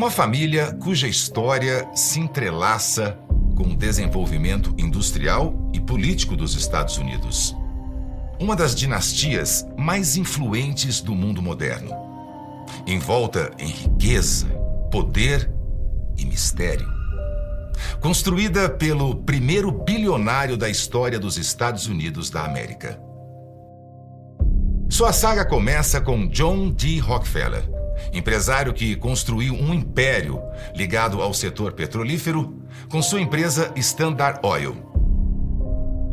Uma família cuja história se entrelaça com o desenvolvimento industrial e político dos Estados Unidos. Uma das dinastias mais influentes do mundo moderno. Envolta em riqueza, poder e mistério. Construída pelo primeiro bilionário da história dos Estados Unidos da América. Sua saga começa com John D. Rockefeller, empresário que construiu um império ligado ao setor petrolífero com sua empresa Standard Oil.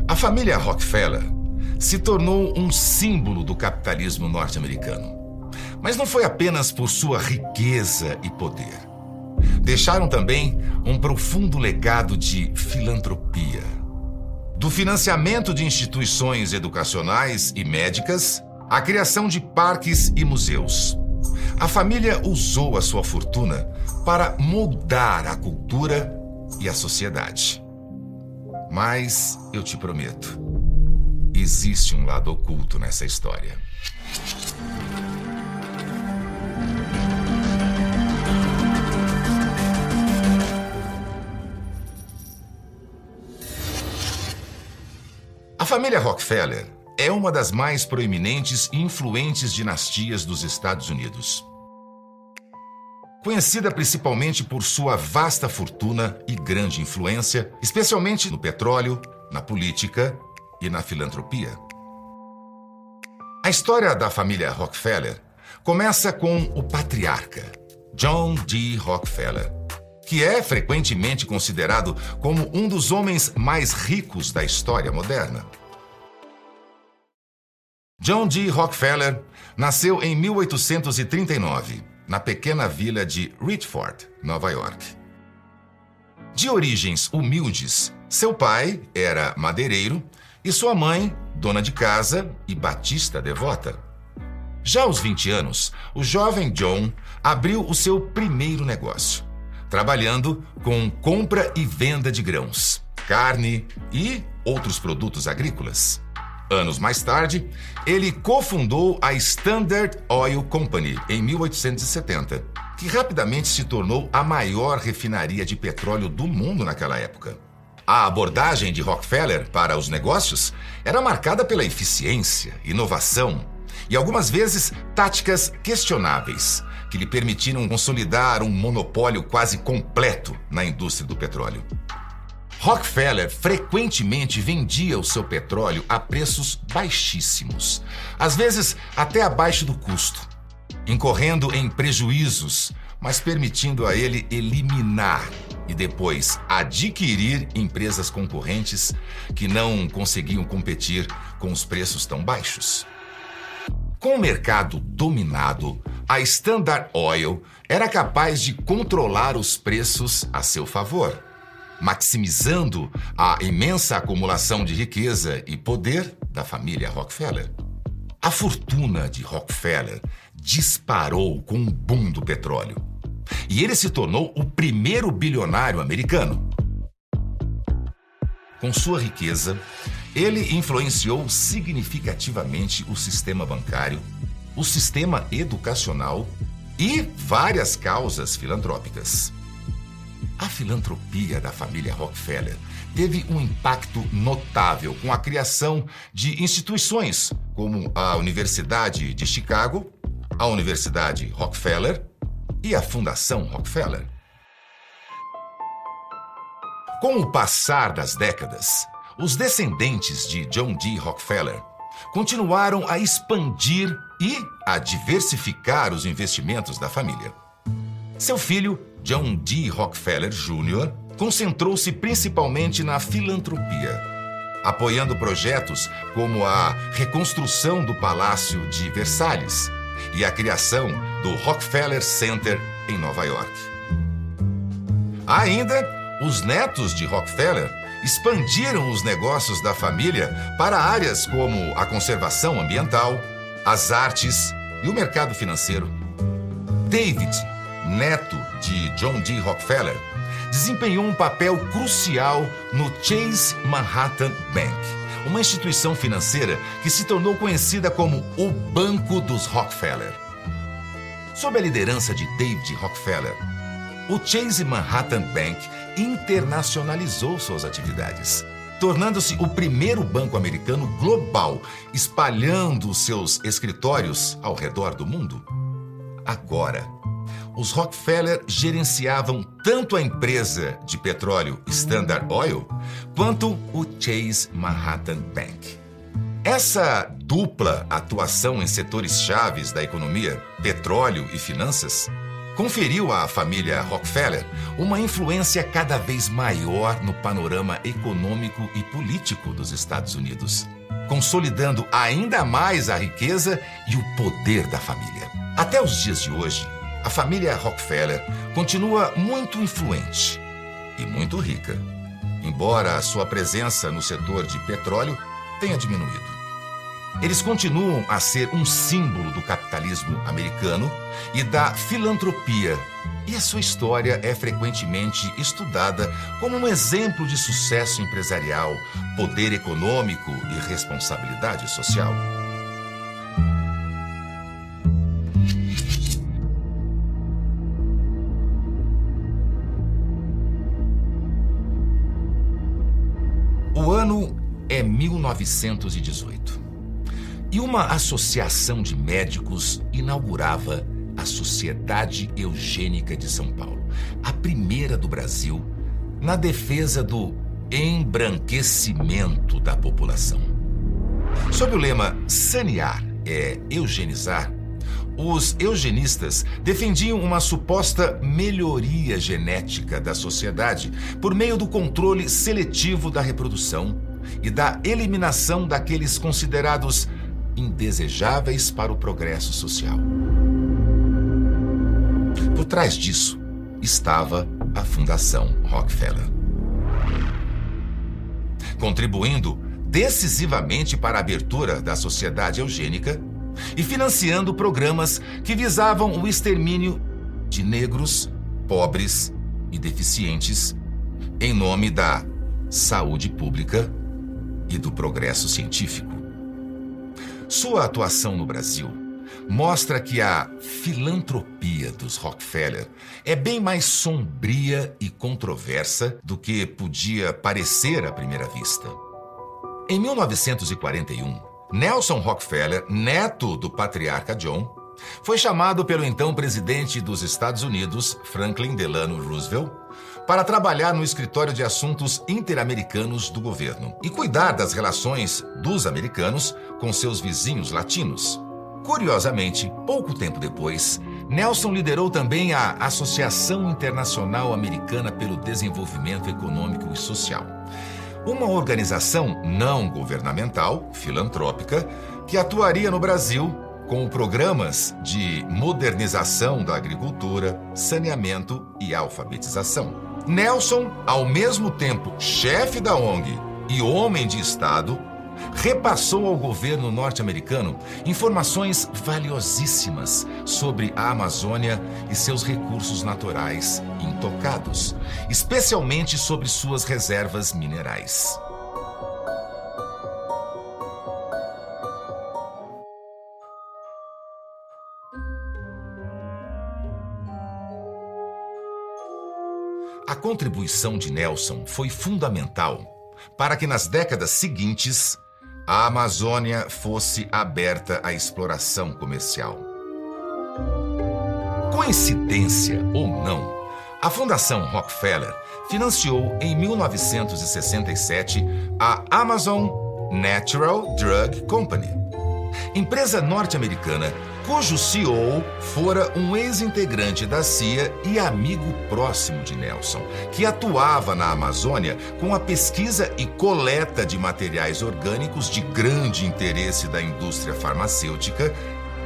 A família Rockefeller se tornou um símbolo do capitalismo norte-americano. Mas não foi apenas por sua riqueza e poder. Deixaram também um profundo legado de filantropia. Do financiamento de instituições educacionais e médicas a criação de parques e museus. A família usou a sua fortuna para moldar a cultura e a sociedade. Mas eu te prometo, existe um lado oculto nessa história. A família Rockefeller é uma das mais proeminentes e influentes dinastias dos Estados Unidos. Conhecida principalmente por sua vasta fortuna e grande influência, especialmente no petróleo, na política e na filantropia. A história da família Rockefeller começa com o patriarca, John D. Rockefeller, que é frequentemente considerado como um dos homens mais ricos da história moderna. John D. Rockefeller nasceu em 1839, na pequena vila de Richford, Nova York. De origens humildes, seu pai era madeireiro e sua mãe, dona de casa e batista devota. Já aos 20 anos, o jovem John abriu o seu primeiro negócio, trabalhando com compra e venda de grãos, carne e outros produtos agrícolas. Anos mais tarde, ele cofundou a Standard Oil Company em 1870, que rapidamente se tornou a maior refinaria de petróleo do mundo naquela época. A abordagem de Rockefeller para os negócios era marcada pela eficiência, inovação e algumas vezes táticas questionáveis, que lhe permitiram consolidar um monopólio quase completo na indústria do petróleo. Rockefeller frequentemente vendia o seu petróleo a preços baixíssimos, às vezes até abaixo do custo, incorrendo em prejuízos, mas permitindo a ele eliminar e depois adquirir empresas concorrentes que não conseguiam competir com os preços tão baixos. Com o mercado dominado, a Standard Oil era capaz de controlar os preços a seu favor maximizando a imensa acumulação de riqueza e poder da família Rockefeller. A fortuna de Rockefeller disparou com o boom do petróleo. E ele se tornou o primeiro bilionário americano. Com sua riqueza, ele influenciou significativamente o sistema bancário, o sistema educacional e várias causas filantrópicas. A filantropia da família Rockefeller teve um impacto notável com a criação de instituições como a Universidade de Chicago, a Universidade Rockefeller e a Fundação Rockefeller. Com o passar das décadas, os descendentes de John D. Rockefeller continuaram a expandir e a diversificar os investimentos da família. Seu filho, John D. Rockefeller Jr., concentrou-se principalmente na filantropia, apoiando projetos como a reconstrução do Palácio de Versalhes e a criação do Rockefeller Center em Nova York. Ainda, os netos de Rockefeller expandiram os negócios da família para áreas como a conservação ambiental, as artes e o mercado financeiro. David neto de John D. Rockefeller, desempenhou um papel crucial no Chase Manhattan Bank, uma instituição financeira que se tornou conhecida como o Banco dos Rockefeller. Sob a liderança de David Rockefeller, o Chase Manhattan Bank internacionalizou suas atividades, tornando-se o primeiro banco americano global, espalhando seus escritórios ao redor do mundo. Agora, os Rockefeller gerenciavam tanto a empresa de petróleo Standard Oil quanto o Chase Manhattan Bank. Essa dupla atuação em setores chaves da economia, petróleo e finanças, conferiu à família Rockefeller uma influência cada vez maior no panorama econômico e político dos Estados Unidos, consolidando ainda mais a riqueza e o poder da família. Até os dias de hoje, a família Rockefeller continua muito influente e muito rica, embora a sua presença no setor de petróleo tenha diminuído. Eles continuam a ser um símbolo do capitalismo americano e da filantropia, e a sua história é frequentemente estudada como um exemplo de sucesso empresarial, poder econômico e responsabilidade social. O ano é 1918 e uma associação de médicos inaugurava a Sociedade Eugênica de São Paulo, a primeira do Brasil na defesa do embranquecimento da população. Sob o lema sanear é eugenizar, os eugenistas defendiam uma suposta melhoria genética da sociedade por meio do controle seletivo da reprodução e da eliminação daqueles considerados indesejáveis para o progresso social. Por trás disso estava a Fundação Rockefeller. Contribuindo decisivamente para a abertura da sociedade eugênica e financiando programas que visavam o extermínio de negros, pobres e deficientes em nome da saúde pública e do progresso científico. Sua atuação no Brasil mostra que a filantropia dos Rockefeller é bem mais sombria e controversa do que podia parecer à primeira vista. Em 1941, Nelson Rockefeller, neto do patriarca John, foi chamado pelo então presidente dos Estados Unidos, Franklin Delano Roosevelt, para trabalhar no escritório de assuntos interamericanos do governo e cuidar das relações dos americanos com seus vizinhos latinos. Curiosamente, pouco tempo depois, Nelson liderou também a Associação Internacional Americana pelo Desenvolvimento Econômico e Social, uma organização não governamental, filantrópica, que atuaria no Brasil com programas de modernização da agricultura, saneamento e alfabetização. Nelson, ao mesmo tempo chefe da ONG e homem de Estado, repassou ao governo norte-americano informações valiosíssimas sobre a Amazônia e seus recursos naturais intocados, especialmente sobre suas reservas minerais. A contribuição de Nelson foi fundamental para que nas décadas seguintes a Amazônia fosse aberta à exploração comercial. Coincidência ou não, a Fundação Rockefeller financiou em 1967 a Amazon Natural Drug Company, empresa norte-americana cujo CEO fora um ex-integrante da CIA e amigo próximo de Nelson, que atuava na Amazônia com a pesquisa e coleta de materiais orgânicos de grande interesse da indústria farmacêutica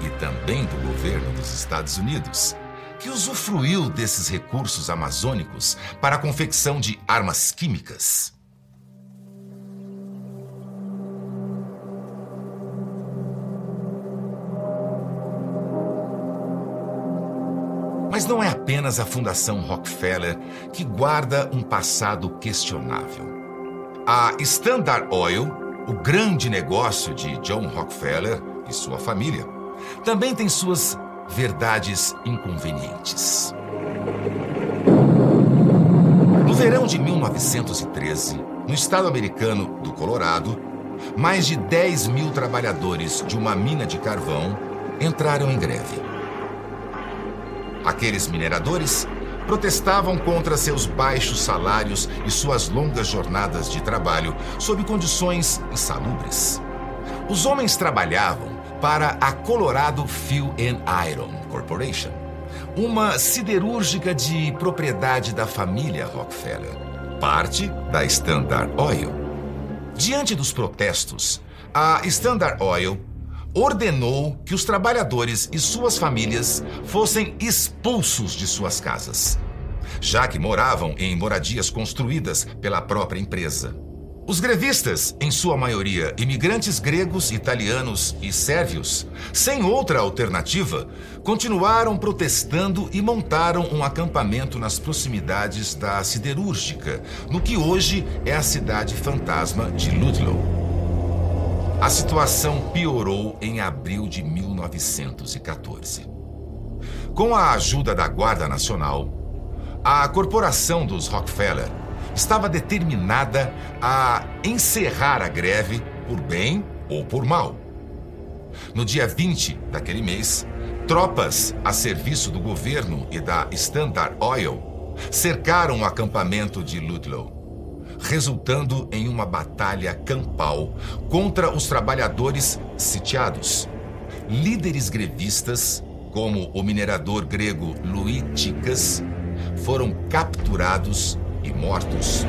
e também do governo dos Estados Unidos, que usufruiu desses recursos amazônicos para a confecção de armas químicas. Mas não é apenas a Fundação Rockefeller que guarda um passado questionável. A Standard Oil, o grande negócio de John Rockefeller e sua família, também tem suas verdades inconvenientes. No verão de 1913, no estado americano do Colorado, mais de 10 mil trabalhadores de uma mina de carvão entraram em greve. Aqueles mineradores protestavam contra seus baixos salários e suas longas jornadas de trabalho sob condições insalubres. Os homens trabalhavam para a Colorado Fuel and Iron Corporation, uma siderúrgica de propriedade da família Rockefeller, parte da Standard Oil. Diante dos protestos, a Standard Oil ordenou que os trabalhadores e suas famílias fossem expulsos de suas casas, já que moravam em moradias construídas pela própria empresa. Os grevistas, em sua maioria imigrantes gregos, italianos e sérvios, sem outra alternativa, continuaram protestando e montaram um acampamento nas proximidades da siderúrgica, no que hoje é a cidade fantasma de Ludlow. A situação piorou em abril de 1914. Com a ajuda da Guarda Nacional, a corporação dos Rockefeller estava determinada a encerrar a greve por bem ou por mal. No dia 20 daquele mês, tropas a serviço do governo e da Standard Oil cercaram o acampamento de Ludlow, resultando em uma batalha campal contra os trabalhadores sitiados. Líderes grevistas, como o minerador grego Louis Ticas, foram capturados e mortos.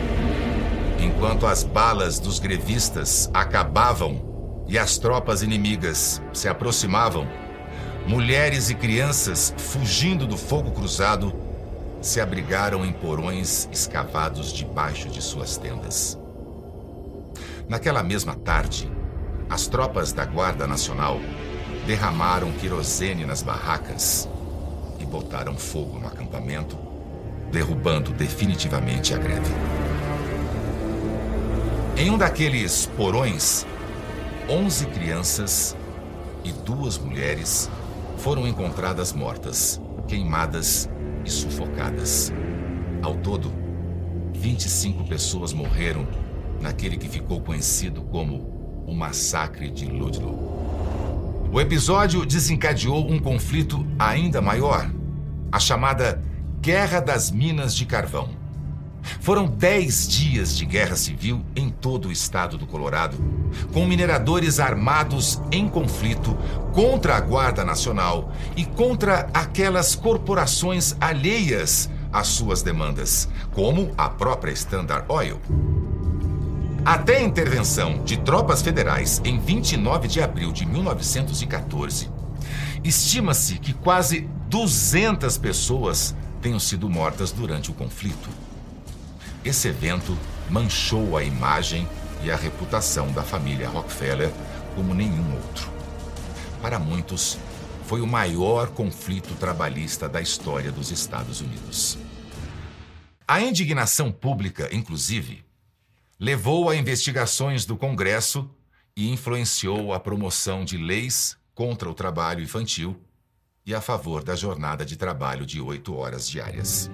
Enquanto as balas dos grevistas acabavam e as tropas inimigas se aproximavam, mulheres e crianças, fugindo do fogo cruzado, se abrigaram em porões escavados debaixo de suas tendas. Naquela mesma tarde, as tropas da Guarda Nacional derramaram querosene nas barracas e botaram fogo no acampamento derrubando definitivamente a greve. Em um daqueles porões, 11 crianças e duas mulheres foram encontradas mortas, queimadas e sufocadas. Ao todo, 25 pessoas morreram naquele que ficou conhecido como o Massacre de Ludlow. O episódio desencadeou um conflito ainda maior, a chamada Guerra das Minas de Carvão. Foram dez dias de guerra civil em todo o estado do Colorado, com mineradores armados em conflito contra a Guarda Nacional e contra aquelas corporações alheias às suas demandas, como a própria Standard Oil. Até a intervenção de tropas federais em 29 de abril de 1914, estima-se que quase 200 pessoas tenham sido mortas durante o conflito. Esse evento manchou a imagem e a reputação da família Rockefeller como nenhum outro. Para muitos, foi o maior conflito trabalhista da história dos Estados Unidos. A indignação pública, inclusive, levou a investigações do Congresso e influenciou a promoção de leis contra o trabalho infantil e a favor da jornada de trabalho de oito horas diárias.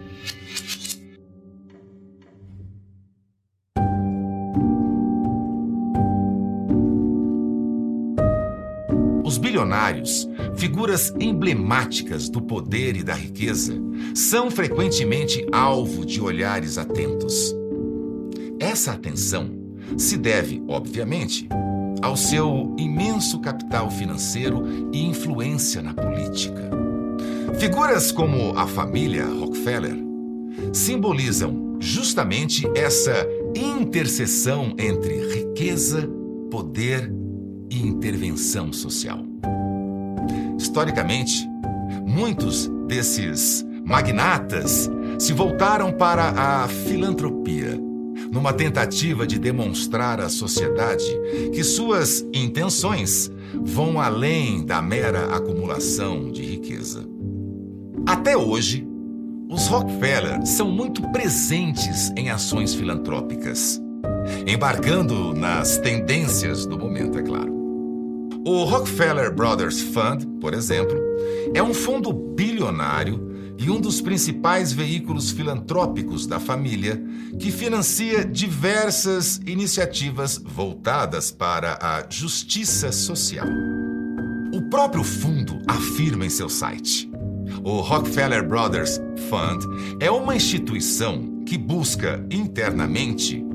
Os bilionários, figuras emblemáticas do poder e da riqueza, são frequentemente alvo de olhares atentos. Essa atenção se deve, obviamente, ao seu imenso capital financeiro e influência na política. Figuras como a família Rockefeller simbolizam justamente essa interseção entre riqueza, poder e intervenção social. Historicamente, muitos desses magnatas se voltaram para a filantropia numa tentativa de demonstrar à sociedade que suas intenções vão além da mera acumulação de riqueza. Até hoje, os Rockefeller são muito presentes em ações filantrópicas, embarcando nas tendências do momento, é claro. O Rockefeller Brothers Fund, por exemplo, é um fundo bilionário e um dos principais veículos filantrópicos da família, que financia diversas iniciativas voltadas para a justiça social. O próprio fundo afirma em seu site: o Rockefeller Brothers Fund é uma instituição que busca internamente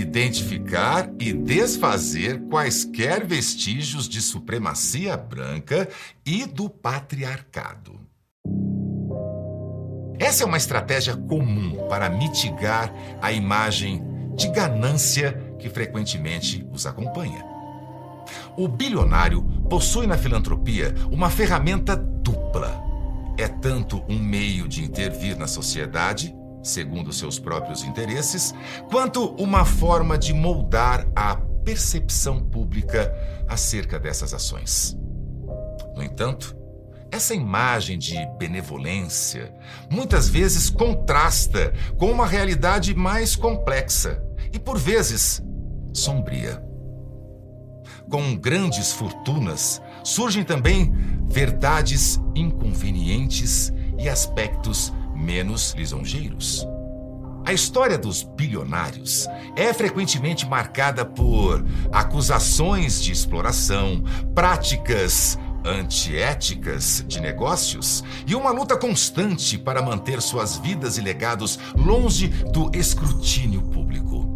identificar e desfazer quaisquer vestígios de supremacia branca e do patriarcado. Essa é uma estratégia comum para mitigar a imagem de ganância que frequentemente os acompanha. O bilionário possui na filantropia uma ferramenta dupla. É tanto um meio de intervir na sociedade, segundo seus próprios interesses, quanto uma forma de moldar a percepção pública acerca dessas ações. No entanto, essa imagem de benevolência muitas vezes contrasta com uma realidade mais complexa e, por vezes, sombria. Com grandes fortunas surgem também verdades inconvenientes e aspectos menos lisonjeiros. A história dos bilionários é frequentemente marcada por acusações de exploração, práticas antiéticas de negócios e uma luta constante para manter suas vidas e legados longe do escrutínio público.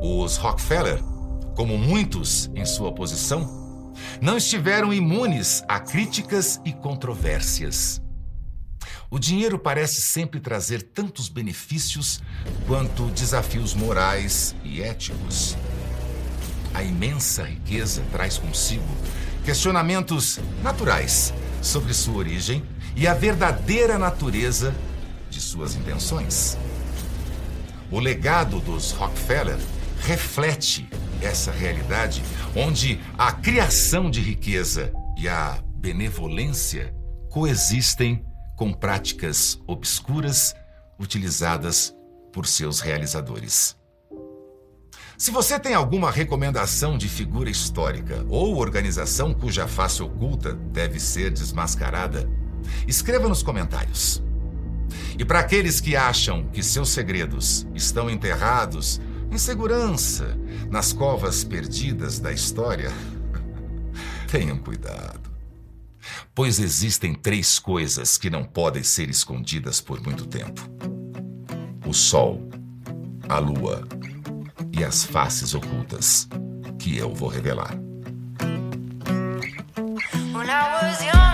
Os Rockefeller, como muitos em sua posição, não estiveram imunes a críticas e controvérsias. O dinheiro parece sempre trazer tantos benefícios quanto desafios morais e éticos. A imensa riqueza traz consigo questionamentos naturais sobre sua origem e a verdadeira natureza de suas intenções. O legado dos Rockefeller reflete essa realidade onde a criação de riqueza e a benevolência coexistem com práticas obscuras utilizadas por seus realizadores. Se você tem alguma recomendação de figura histórica ou organização cuja face oculta deve ser desmascarada, escreva nos comentários. E para aqueles que acham que seus segredos estão enterrados em segurança nas covas perdidas da história, tenham cuidado. Pois existem três coisas que não podem ser escondidas por muito tempo: o Sol, a Lua e as faces ocultas que eu vou revelar. When I was young.